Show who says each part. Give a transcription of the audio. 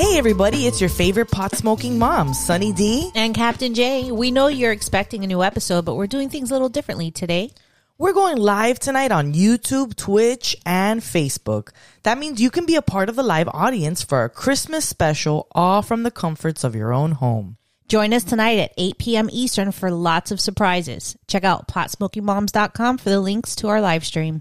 Speaker 1: Hey everybody, it's your favorite pot smoking mom, Sunny D.
Speaker 2: And Captain J, we know you're expecting a new episode, but we're doing things a little differently today.
Speaker 1: We're going live tonight on YouTube, Twitch, and Facebook. That means you can be a part of the live audience for our Christmas special, all from the comforts of your own home.
Speaker 2: Join us tonight at 8 p.m. Eastern for lots of surprises. Check out potsmokingmoms.com for the links to our live stream.